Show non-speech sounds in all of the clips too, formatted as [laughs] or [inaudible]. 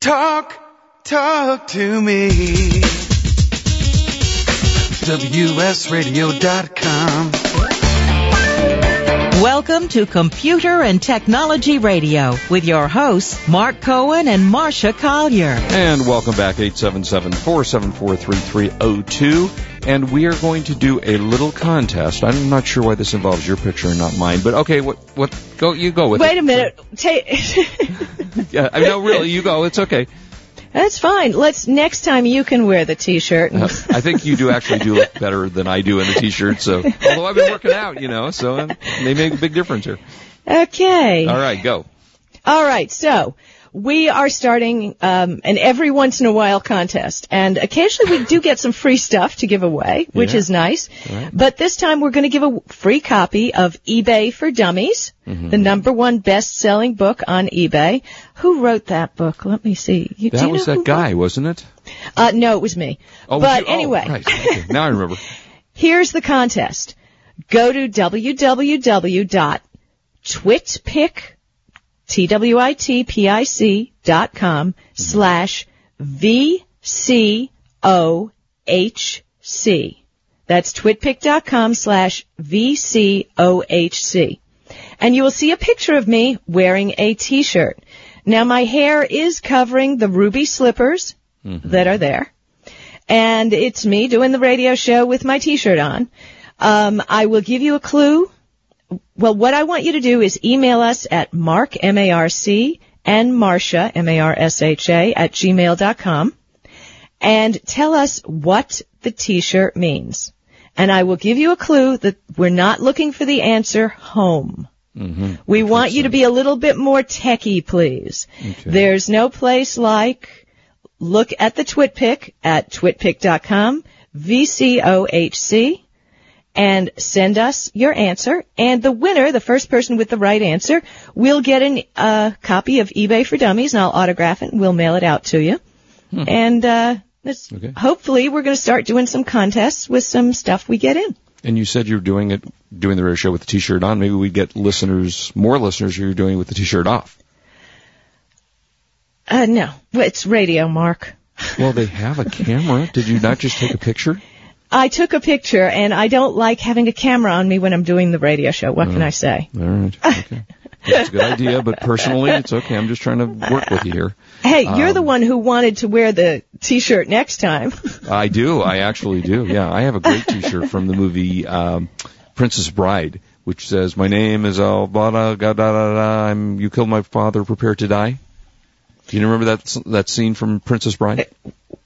Talk, talk to me. WSRadio.com. Welcome to Computer and Technology Radio with your hosts, Marc Cohen and Marsha Collier. And welcome back, 877-474-3302. And we are going to do a little contest. I'm not sure why this involves your picture and not mine, but okay, what, what, go, you go with Wait it. a minute. Ta- [laughs] Yeah, I know, really, you go, it's okay. That's fine. Let's next time you can wear the t-shirt. Uh, I think you do actually do look better than I do in the t-shirt. so, although I've been working out, you know, so uh, they make a big difference here. okay. All right, go. All right. So we are starting um, an every once in a while contest, and occasionally we do get some free stuff to give away, which Yeah. is nice. Right. But this time we're going to give a free copy of eBay for Dummies, Mm-hmm. the number one best-selling book on eBay. Who wrote that book? Let me see. You, That was that guy, wasn't it? Uh, no, it was me. Oh, was but? Oh, anyway. right. Okay. Now I remember. [laughs] Here's the contest. Go to www.twitpic, T-W-I-T-P-I-C dot com slash V-C-O-H-C. That's twitpic.com slash V-C-O-H-C. And you will see a picture of me wearing a t-shirt. Now my hair is covering the ruby slippers that are there and it's me doing the radio show with my t-shirt on. Um, I will give you a clue. Well, what I want you to do is email us at marc, M-A-R-C, and Marsha, M-A-R-S-H-A, at gmail.com, and tell us what the t-shirt means. And I will give you a clue that we're not looking for the answer home. Mm-hmm. We want you to be a little bit more techie, please. There's no place like look at the TwitPic at twitpic.com, VCOHC, and send us your answer. And the winner, the first person with the right answer, will get a uh, copy of eBay for Dummies, and I'll autograph it and we'll mail it out to you. And uh, Hmm. Okay. hopefully, we're going to start doing some contests with some stuff we get in. And you said you're doing it, doing the radio show with the t-shirt on. Maybe we get listeners, more listeners who are doing it with the t-shirt off. Uh, no, it's radio, Marc. Well, they have a camera. Did you not just take a picture? [laughs] I took a picture, and I don't like having a camera on me when I'm doing the radio show. What can I say? All right. Okay. That's a good idea, but personally, it's okay. I'm just trying to work with you here. Hey, you're Um, the one who wanted to wear the T-shirt next time. I do. I actually do. Yeah, I have a great T-shirt from the movie um, Princess Bride, which says, "My name is Albana. Da, da, da, da, I'm. You killed my father. Prepare to die." Do you remember that that scene from Princess Bride?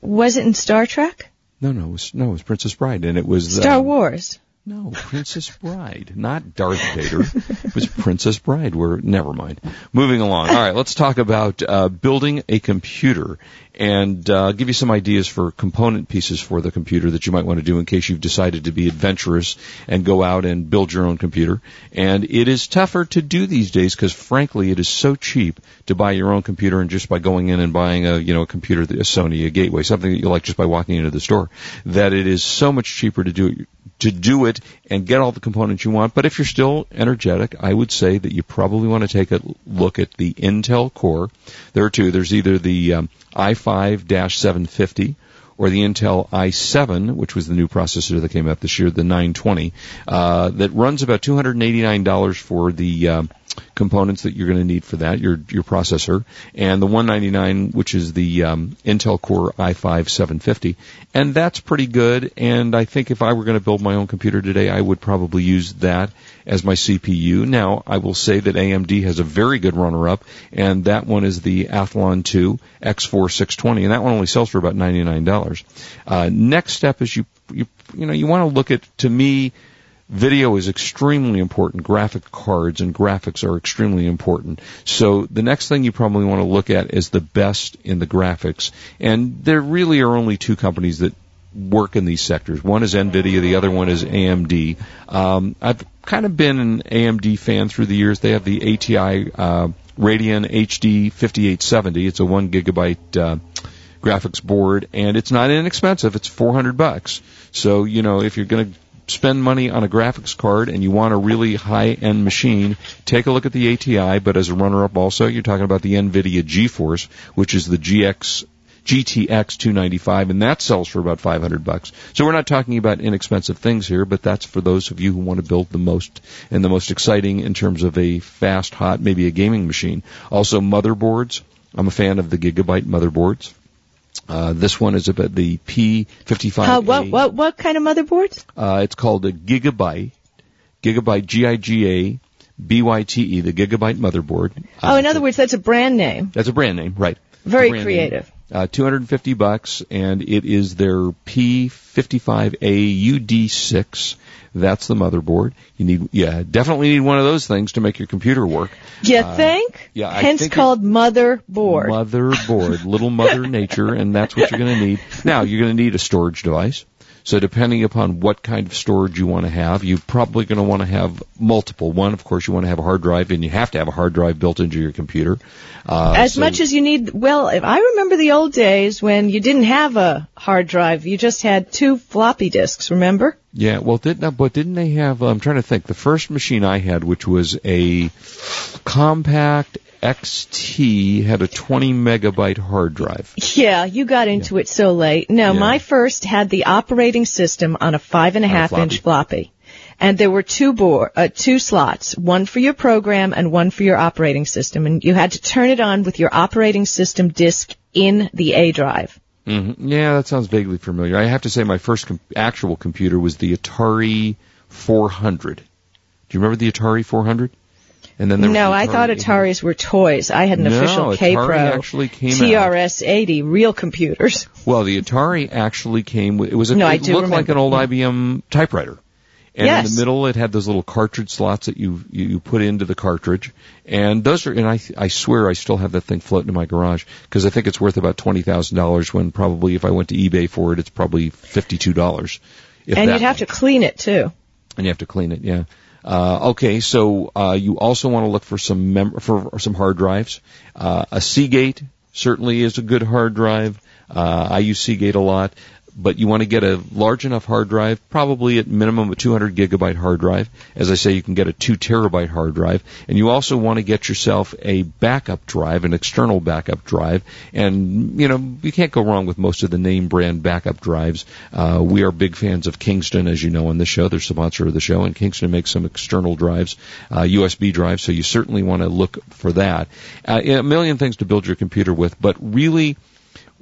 Was it in Star Trek? No, no, it was no, it was Princess Bride, and it was Star um, Wars. No, Princess Bride, not Darth Vader. it was Princess Bride. We're never mind. Moving along. All right, let's talk about uh, building a computer and uh, give you some ideas for component pieces for the computer that you might want to do in case you've decided to be adventurous and go out and build your own computer. And it is tougher to do these days because, frankly, it is so cheap to buy your own computer and just by going in and buying a you know a computer, a Sony, a Gateway, something that you like just by walking into the store, that it is so much cheaper to do it to do it and get all the components you want. But if you're still energetic, I would say that you probably want to take a look at the Intel Core. There are two. There's either the um, i5-750 or the Intel i7, which was the new processor that came out this year, the 920, uh, that runs about $289 for the um, components that you're going to need for that, your your processor, and the 199, which is the um, Intel Core i5 750, and that's pretty good. And I think if I were going to build my own computer today, I would probably use that as my CPU. Now, I will say that AMD has a very good runner-up, and that one is the Athlon 2 X4 620, and that one only sells for about $99. Uh, next step is you you you know you want to look at to me video is extremely important. Graphic cards and graphics are extremely important. So the next thing you probably want to look at is the best in the graphics. And there really are only two companies that work in these sectors. One is NVIDIA, the other one is AMD. Um, I've kind of been an AMD fan through the years. They have the ATI uh, Radeon HD 5870. It's a one gigabyte uh, graphics board, and it's not inexpensive. It's 400 bucks. So you know if you're going to spend money on a graphics card and you want a really high-end machine, take a look at the ATI. But as a runner-up, also you're talking about the NVIDIA GeForce, which is the GX GTX 295, and that sells for about 500 bucks. So we're not talking about inexpensive things here, but that's for those of you who want to build the most and the most exciting in terms of a fast, hot, maybe a gaming machine. Also motherboards. I'm a fan of the Gigabyte motherboards. Uh, this one is about the P55. Uh, what what what kind of motherboards? Uh, it's called a Gigabyte. Gigabyte G I G A B Y T E, the Gigabyte motherboard. oh, in other words, that's a brand name. that's a brand name, right? Very creative. name. Uh, 250 bucks, and it is their P55A UD6. That's the motherboard. You need, yeah, definitely need one of those things to make your computer work. You Uh, think? yeah, I Hence think called motherboard. Motherboard, little mother [laughs] nature, and that's what you're going to need. Now, you're going to need a storage device. So depending upon what kind of storage you want to have, you're probably going to want to have multiple. One, of course, you want to have a hard drive, and you have to have a hard drive built into your computer. Uh, as so- much as you need, well, if I remember the old days when you didn't have a hard drive, you just had two floppy disks, remember? Yeah, well, didn't but didn't they have? I'm trying to think. The first machine I had, which was a Compaq XT, had a 20 megabyte hard drive. Yeah, you got into it so late. No, Yeah. my first had the operating system on a five and a half a On a half floppy. inch floppy. And there were two board, uh, two slots, one for your program and one for your operating system. And you had to turn it on with your operating system disk in the A drive. hmm Yeah, that sounds vaguely familiar. I have to say, my first com- actual computer was the Atari 400. Do you remember the Atari 400? And then there No, the I thought 800. Ataris were toys. I had an No, official actually came out. TRS-80, real computers. Well, the Atari actually came with it was a, No, I it do looked like an old IBM typewriter. And in the middle, it had those little cartridge slots that you you you put into the cartridge, and those are. And I I swear I still have that thing floating in my garage because I think it's worth about twenty thousand dollars. When probably if I went to eBay for it, it's probably fifty two dollars. And you'd have to clean it too. and you have to clean it. Yeah. Uh, okay, so uh, you also want to look for some mem- for some hard drives. Uh, a Seagate certainly is a good hard drive. Uh, I use Seagate a lot, but you want to get a large enough hard drive, probably at minimum a 200 gigabyte hard drive. As I say, you can get a two terabyte hard drive, and you also want to get yourself a backup drive, an external backup drive. And you know you can't go wrong with most of the name brand backup drives. Uh, we are big fans of Kingston, as you know, on the show. They're sponsor of the show, and Kingston makes some external drives, uh, USB drives. So you certainly want to look for that. Uh, a million things to build your computer with, but really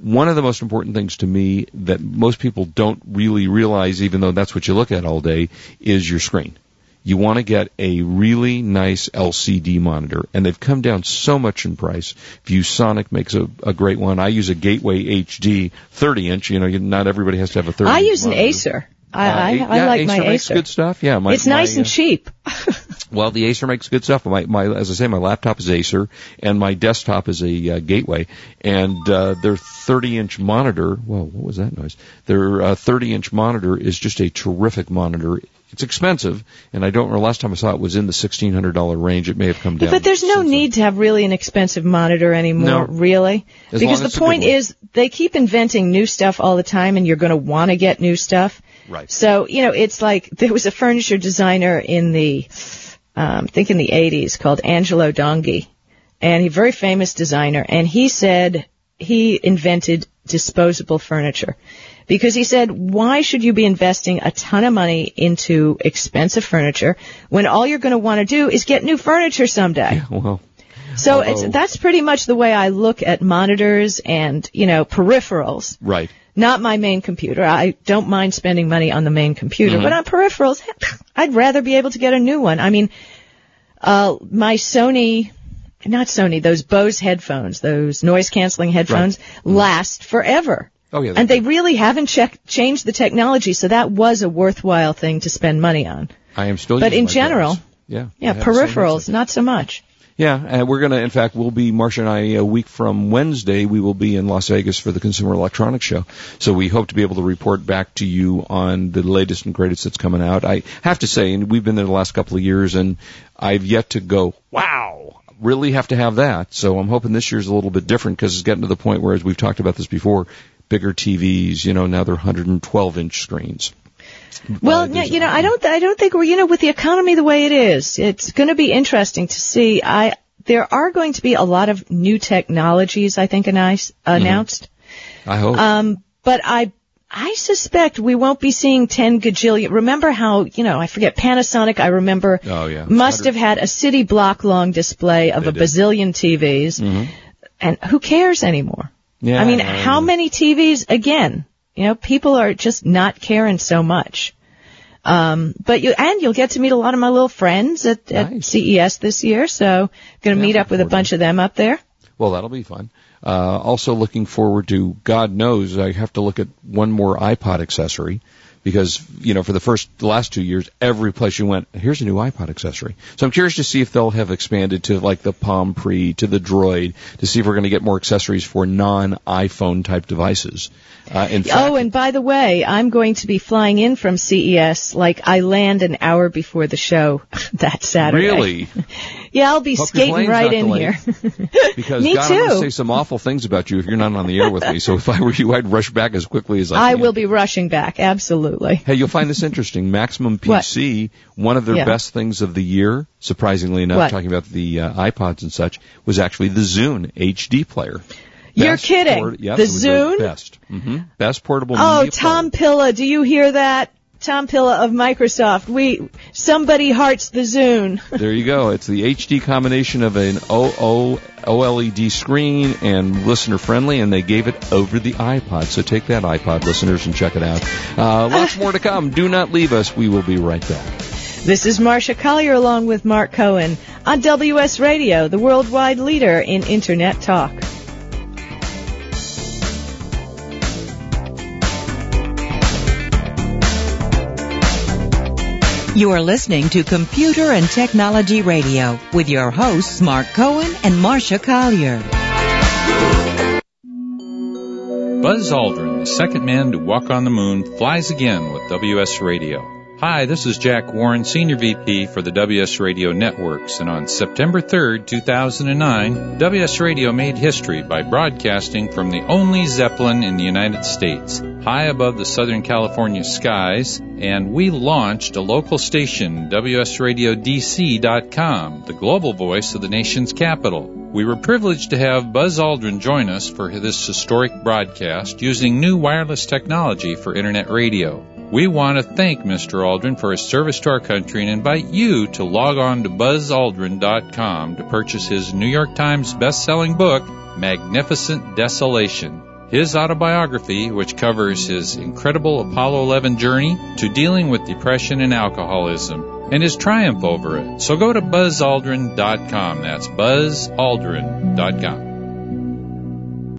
one of the most important things to me that most people don't really realize, even though that's what you look at all day, is your screen. You want to get a really nice LCD monitor, and they've come down so much in price. ViewSonic makes a, a great one. I use a Gateway HD 30 inch. You know, not everybody has to have a 30. I use an. Acer. I, Uh, I, I yeah, like Acer my Acer. good stuff. Yeah, my, it's nice my, and uh, cheap. [laughs] well, the Acer makes good stuff. My, my, as I say, my laptop is Acer, and my desktop is a uh, Gateway, and uh, their 30-inch monitor. Whoa, what was that noise? Their uh, 30-inch monitor is just a terrific monitor. It's expensive, and I don't remember last time I saw it was in the sixteen hundred dollar range. It may have come down. But there's no since then. need to have really an expensive monitor anymore, No. really. As because the as it's a good point is, they keep inventing new stuff all the time, and you're going to want to get new stuff. Right. So, you know, it's like [laughs] there was a furniture designer in the, um, I think in the 80s called Angelo Donghi, and he's a very famous designer, and he said he invented disposable furniture. Because he said, why should you be investing a ton of money into expensive furniture when all you're going to want to do is get new furniture someday? [laughs] Well, So it's, that's pretty much the way I look at monitors and, you know, peripherals. right. Not my main computer. I don't mind spending money on the main computer, but on peripherals, I'd rather be able to get a new one. I mean, uh, my Sony, not Sony, those Bose headphones, those noise canceling headphones last forever. Oh yeah. And they really haven't check, changed the technology, so that was a worthwhile thing to spend money on. I am still. but in general, yeah. Yeah, I have the same peripherals, not so much. Yeah, and we're gonna. In fact, we'll be Marsha and I a week from Wednesday. We will be in Las Vegas for the Consumer Electronics Show. So we hope to be able to report back to you on the latest and greatest that's coming out. I have to say, and we've been there the last couple of years, and I've yet to go. Wow, really have to have that. So I'm hoping this year's a little bit different because it's getting to the point where, as we've talked about this before, bigger TVs. You know, now they're 112 inch screens. Well, Uh, you know, I don't, I don't think we're, you know, with the economy the way it is, it's going to be interesting to see. I, there are going to be a lot of new technologies, I think, announced. announced. I hope. Um, but I, I suspect we won't be seeing 10 gajillion. Remember how, you know, I forget Panasonic, I remember, Oh, yeah. must have had a city block long display of They a did. Mm-hmm. bazillion TVs. And who cares anymore? yeah, I mean, know. how many TVs again? You know, people are just not caring so much. Um, but you, and you'll get to meet a lot of my little friends at, at Nice. CES this year, so gonna Yeah, meet up with a bunch of them up there. Well, that'll be fun. Uh, also looking forward to, God knows, I have to look at one more iPod accessory because, you know, for the first, the last two years, every place you went, here's a new iPod accessory. So I'm curious to see if they'll have expanded to like the Palm Pre, to the Droid, to see if we're going to get more accessories for non-iPhone type devices. Uh, in fact, Oh, and by the way, I'm going to be flying in from CES, like I land an hour before the show [laughs] that Saturday. really? [laughs] Yeah, I'll be Hope skating right in delayed. here. [laughs] Because Me God, I'm going to too. say some awful things about you if you're not on the air with me. So if I were you, I'd rush back as quickly as I I can. will be rushing back, absolutely. Hey, you'll find this interesting. Maximum PC, one of their Yeah. best things of the year, surprisingly enough, What? talking about the uh, iPods and such, was actually the Zune HD player. You're kidding. port- yes, The it was their Zune? Best. hmm Best portable Oh, Tom player. Pilla, do you hear that? Tom Pilla of Microsoft. We somebody hearts the Zune. [laughs] There you go. It's the HD combination of an OO OLED screen and listener friendly, and they gave it over the iPod. So take that, iPod listeners, and check it out. Uh, lots more to come. Do not leave us. We will be right back. This is Marsha Collier along with Marc Cohen on WS Radio, the worldwide leader in Internet talk. You are listening to Computer and Technology Radio with your hosts Marc Cohen and Marsha Collier. Buzz Aldrin, the second man to walk on the moon, flies again with WS Radio. Hi, this is Jack Warren, Senior VP for the WS Radio Networks, and on September 3rd, 2009, WS Radio made history by broadcasting from the only Zeppelin in the United States, high above the Southern California skies, and we launched a local station, WSRadioDC.com, the global voice of the nation's capital. We were privileged to have Buzz Aldrin join us for this historic broadcast using new wireless technology for Internet radio. We want to thank Mr. Aldrin for his service to our country and invite you to log on to buzzaldrin.com to purchase his New York Times best-selling book, Magnificent Desolation. His autobiography, which covers his incredible Apollo 11 journey to dealing with depression and alcoholism, and his triumph over it. So go to buzzaldrin.com. That's buzzaldrin.com.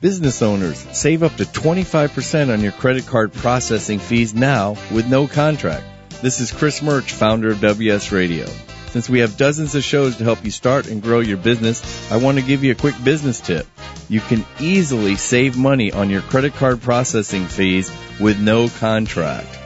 Business owners, save up to 25% on your credit card processing fees now with no contract. This is Chris Murch, founder of WS Radio. Since we have dozens of shows to help you start and grow your business, I want to give you a quick business tip. You can easily save money on your credit card processing fees with no contract.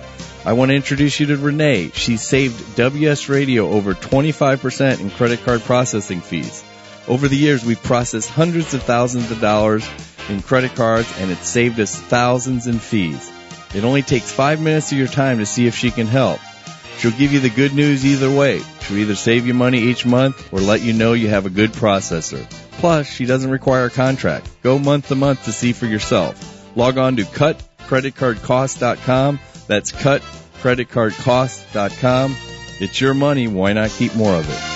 I want to introduce you to Renee. She saved WS Radio over 25% in credit card processing fees. Over the years, we've processed hundreds of thousands of dollars in credit cards and it saved us thousands in fees. It only takes five minutes of your time to see if she can help. She'll give you the good news either way. She'll either save you money each month or let you know you have a good processor. Plus, she doesn't require a contract. Go month to month to see for yourself. Log on to cutcreditcardcost.com. That's cutcreditcardcost.com. It's your money. Why not keep more of it?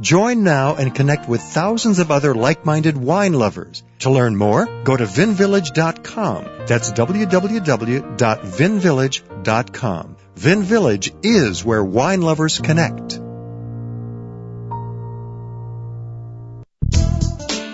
Join now and connect with thousands of other like-minded wine lovers. To learn more, go to vinvillage.com. That's www.vinvillage.com. Vin Village is where wine lovers connect.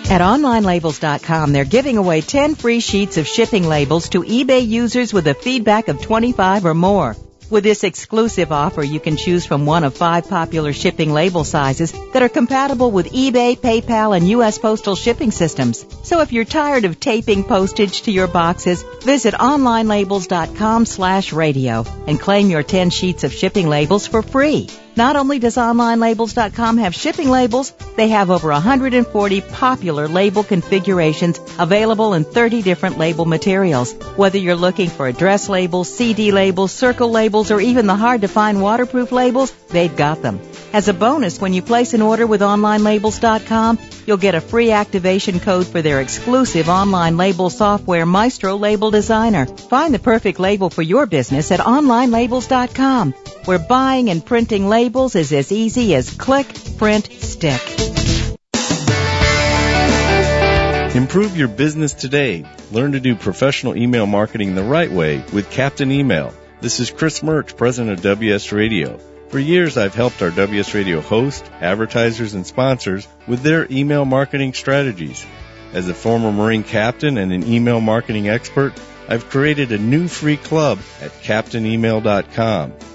At OnlineLabels.com, they're giving away 10 free sheets of shipping labels to eBay users with a feedback of 25 or more. With this exclusive offer, you can choose from one of five popular shipping label sizes that are compatible with eBay, PayPal, and U.S. postal shipping systems. So if you're tired of taping postage to your boxes, visit onlinelabels.com slash radio and claim your 10 sheets of shipping labels for free. Not only does OnlineLabels.com have shipping labels, they have over 140 popular label configurations available in 30 different label materials. Whether you're looking for address labels, CD labels, circle labels, or even the hard to find waterproof labels, they've got them. As a bonus, when you place an order with OnlineLabels.com, you'll get a free activation code for their exclusive online label software, Maestro Label Designer. Find the perfect label for your business at OnlineLabels.com, where buying and printing labels is as easy as click, print, stick. Improve your business today. Learn to do professional email marketing the right way with Captain Email. This is Chris Murch, president of WS Radio. For years, I've helped our WS Radio hosts, advertisers, and sponsors with their email marketing strategies. As a former Marine captain and an email marketing expert, I've created a new free club at captainemail.com.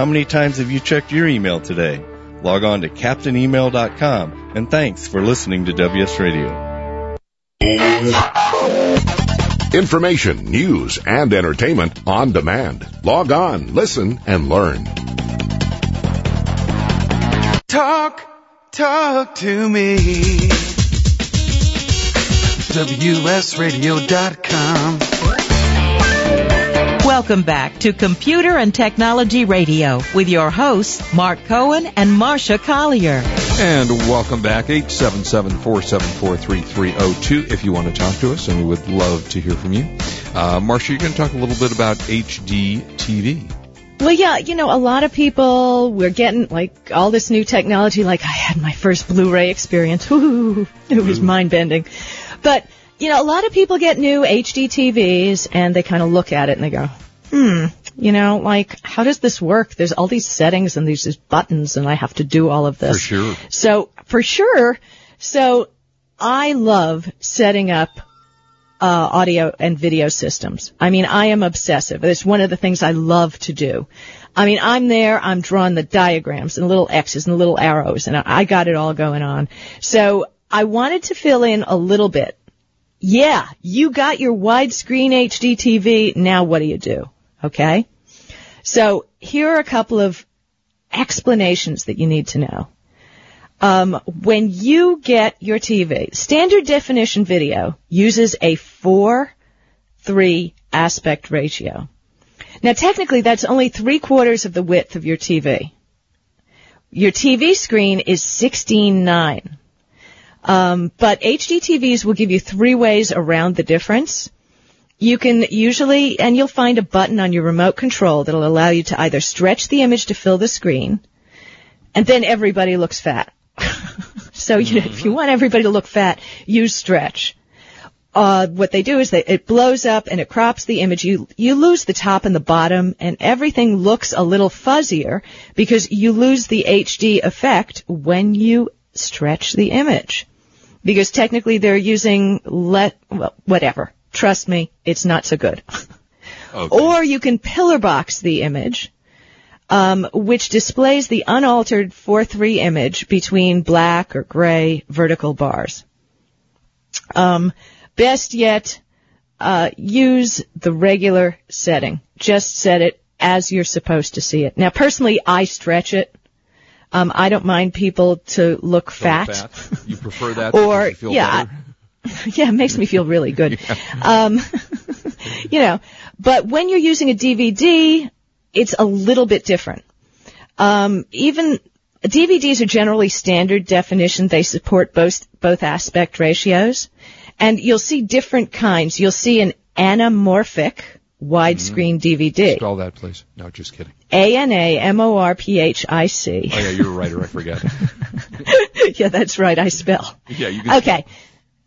How many times have you checked your email today? Log on to captainemail.com and thanks for listening to WS Radio. Information, news, and entertainment on demand. Log on, listen, and learn. Talk, talk to me. WSRadio.com. Welcome back to Computer and Technology Radio with your hosts, Marc Cohen and Marsha Collier. And welcome back, 877-474-3302 if you want to talk to us, and we would love to hear from you. Uh, Marsha, you're going to talk a little bit about HD TV. Well, yeah, you know, a lot of people, we're getting like all this new technology. Like I had my first Blu-ray experience. [laughs] Ooh, it was mind-bending. But, you know, a lot of people get new HD TVs and they kind of look at it and they go, hmm, you know, like, how does this work? There's all these settings and these, these buttons and I have to do all of this. For sure. So, for sure. So, I love setting up uh, audio and video systems. I mean, I am obsessive. It's one of the things I love to do. I mean, I'm there, I'm drawing the diagrams and little X's and little arrows and I got it all going on. So I wanted to fill in a little bit. Yeah, you got your widescreen HD TV. Now what do you do? Okay. So here are a couple of explanations that you need to know. Um, when you get your TV, standard definition video uses a 4-3 aspect ratio. Now technically that's only three quarters of the width of your TV. Your TV screen is 16.9. Um, but HD TVs will give you three ways around the difference. You can usually, and you'll find a button on your remote control that'll allow you to either stretch the image to fill the screen, and then everybody looks fat. [laughs] so you know, if you want everybody to look fat, use stretch. Uh, what they do is they, it blows up and it crops the image. You, you lose the top and the bottom and everything looks a little fuzzier because you lose the HD effect when you stretch the image. Because technically they're using let, well, whatever. Trust me, it's not so good. [laughs] Okay. Or you can pillar box the image, um, which displays the unaltered 4-3 image between black or gray vertical bars. Um, best yet, uh, use the regular setting. Just set it as you're supposed to see it. Now, personally, I stretch it. Um, I don't mind people to look fat. You prefer that? [laughs] Or, because you feel yeah, better? [laughs] yeah, it makes me feel really good. [laughs] Um, [laughs] you know, but when you're using a DVD, it's a little bit different. Um, even DVDs are generally standard definition. They support both both aspect ratios, and you'll see different kinds. You'll see an anamorphic widescreen DVD. Spell that, please. No, just kidding. A N A M O R P H I C. Oh yeah, you're a writer. I forgot. Yeah, that's right. I spell. yeah, you can. Okay.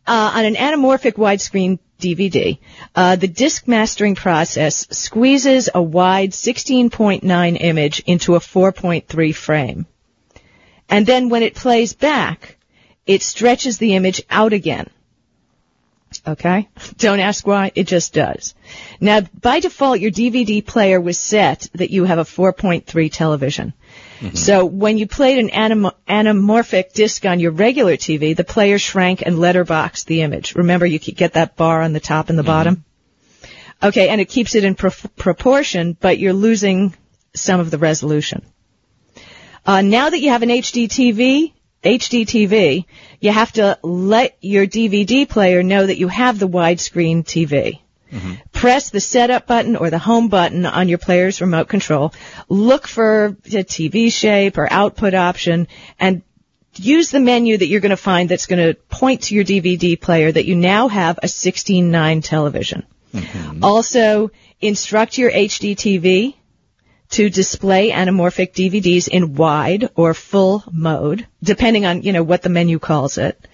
Uh, on an anamorphic widescreen DVD, uh, the disc mastering process squeezes a wide 16.9 image into a 4.3 frame. And then when it plays back, it stretches the image out again. Okay? [laughs] Don't ask why, it just does. Now, by default, your DVD player was set that you have a 4.3 television. So when you played an anim- anamorphic disc on your regular TV, the player shrank and letterboxed the image. Remember, you could get that bar on the top and the bottom? Okay, and it keeps it in pro- proportion, but you're losing some of the resolution. Uh, now that you have an HD TV, HD TV, you have to let your DVD player know that you have the widescreen TV. Mm-hmm. Press the setup button or the home button on your player's remote control. Look for a TV shape or output option and use the menu that you're going to find that's going to point to your DVD player that you now have a 16.9 television. Mm-hmm. Also, instruct your HD TV to display anamorphic DVDs in wide or full mode, depending on, you know, what the menu calls it.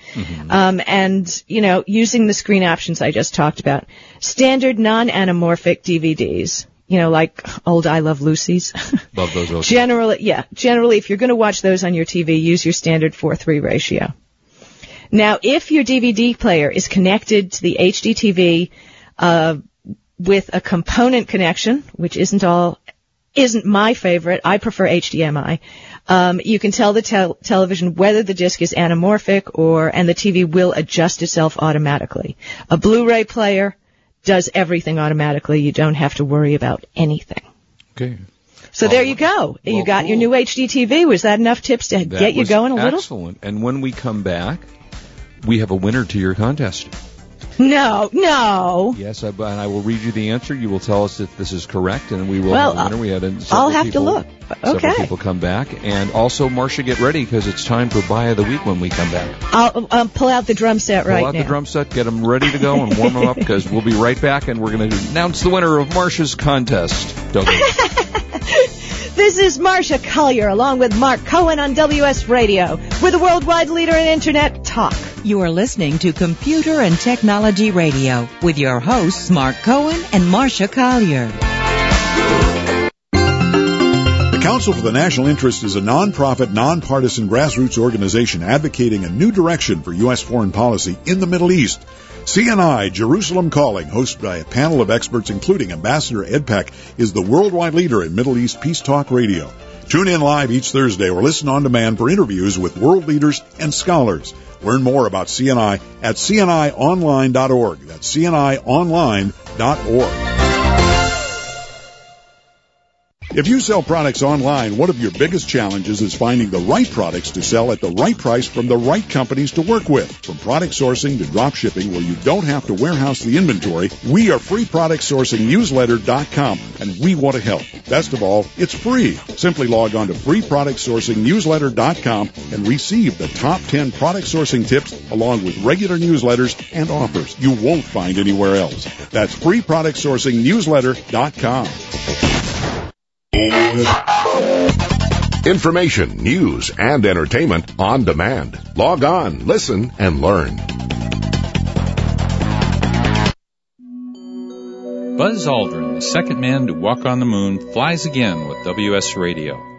Um, and, you know, using the screen options I just talked about. Standard non-anamorphic DVDs, you know, like old I Love Lucy's. [laughs] Love those. also. Generally, yeah, generally if you're going to watch those on your TV, use your standard 4-3 ratio. Now, if your DVD player is connected to the HD TV, uh, with a component connection, which isn't all, isn't my favorite. I prefer HDMI. Um, you can tell the tel- television whether the disc is anamorphic or, and the TV will adjust itself automatically. A Blu-ray player does everything automatically. You don't have to worry about anything. Okay. So there you go. you well, got your new HD TV. Was that enough tips to That get you going a little? Excellent. And when we come back, we have a winner to your contest. No, no. Yes, I, and I will read you the answer. You will tell us if this is correct, and we will Well, have a winner. We had I'll have to people, look. Several people come back, and also Marsha, get ready because it's time for buy of the week when we come back. I'll um, pull out the drum set Pull right out now. the drum set, get them ready to go, and warm them up [laughs] because we'll be right back, and we're going to announce the winner of Marsha's contest. Don't. [laughs] This is Marsha Collier along with Marc Cohen on WS Radio. We're the worldwide leader in Internet talk. You are listening to Computer and Technology Radio with your hosts Marc Cohen and Marsha Collier. The Council for the National Interest is a nonprofit, nonpartisan grassroots organization advocating a new direction for U.S. foreign policy in the Middle East. CNI Jerusalem Calling, hosted by a panel of experts including Ambassador Ed Peck, is the worldwide leader in Middle East peace talk radio. Tune in live each Thursday or listen on demand for interviews with world leaders and scholars. Learn more about CNI at cnionline.org. That's cnionline.org. If you sell products online, one of your biggest challenges is finding the right products to sell at the right price from the right companies to work with. From product sourcing to drop shipping where you don't have to warehouse the inventory, we are freeproductsourcingnewsletter.com and we want to help. Best of all, it's free. Simply log on to freeproductsourcingnewsletter.com and receive the top 10 product sourcing tips along with regular newsletters and offers you won't find anywhere else. That's freeproductsourcingnewsletter.com. Information, news, and entertainment on demand. Log on, listen, and learn. Buzz Aldrin, the second man to walk on the moon, flies again with WS Radio.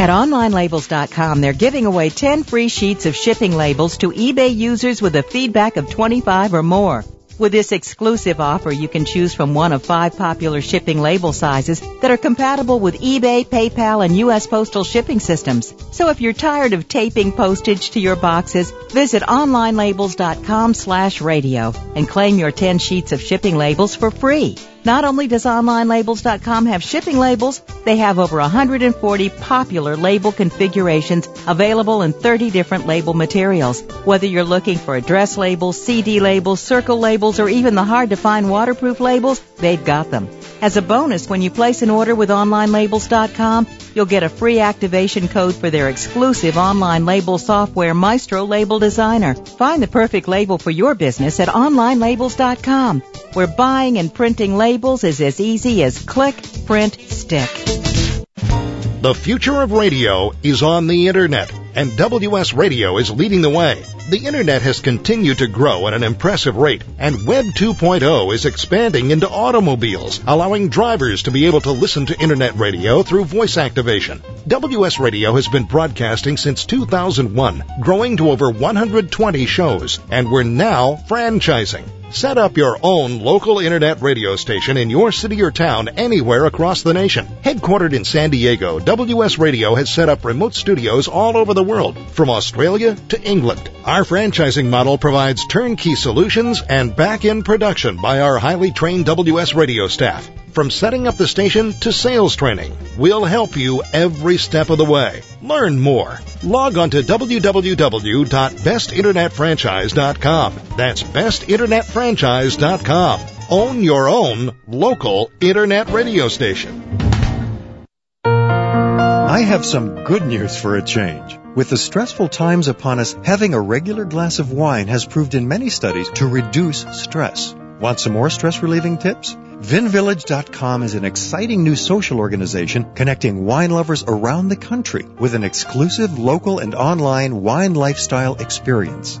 At OnlineLabels.com, they're giving away 10 free sheets of shipping labels to eBay users with a feedback of 25 or more. With this exclusive offer, you can choose from one of five popular shipping label sizes that are compatible with eBay, PayPal, and U.S. postal shipping systems. So if you're tired of taping postage to your boxes, visit onlinelabels.com slash radio and claim your 10 sheets of shipping labels for free. Not only does OnlineLabels.com have shipping labels, they have over 140 popular label configurations available in 30 different label materials. Whether you're looking for address labels, CD labels, circle labels, or even the hard to find waterproof labels, they've got them. As a bonus, when you place an order with OnlineLabels.com, you'll get a free activation code for their exclusive online label software, Maestro Label Designer. Find the perfect label for your business at OnlineLabels.com, where buying and printing labels is as easy as click, print, stick. The future of radio is on the Internet, and WS Radio is leading the way. The Internet has continued to grow at an impressive rate, and Web 2.0 is expanding into automobiles, allowing drivers to be able to listen to Internet radio through voice activation. WS Radio has been broadcasting since 2001, growing to over 120 shows, and we're now franchising. Set up your own local internet radio station in your city or town anywhere across the nation. Headquartered in San Diego, WS Radio has set up remote studios all over the world, from Australia to England. Our franchising model provides turnkey solutions and back-end production by our highly trained WS Radio staff. From setting up the station to sales training, we'll help you every step of the way. Learn more. Log on to www.bestinternetfranchise.com. That's bestinternetfranchise.com. Own your own local internet radio station. I have some good news for a change. With the stressful times upon us, having a regular glass of wine has proved in many studies to reduce stress. Want some more stress relieving tips? VinVillage.com is an exciting new social organization connecting wine lovers around the country with an exclusive local and online wine lifestyle experience.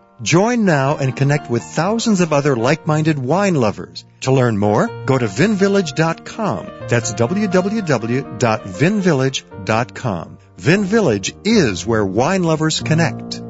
Join now and connect with thousands of other like-minded wine lovers. To learn more, go to vinvillage.com. That's www.vinvillage.com. Vin Village is where wine lovers connect.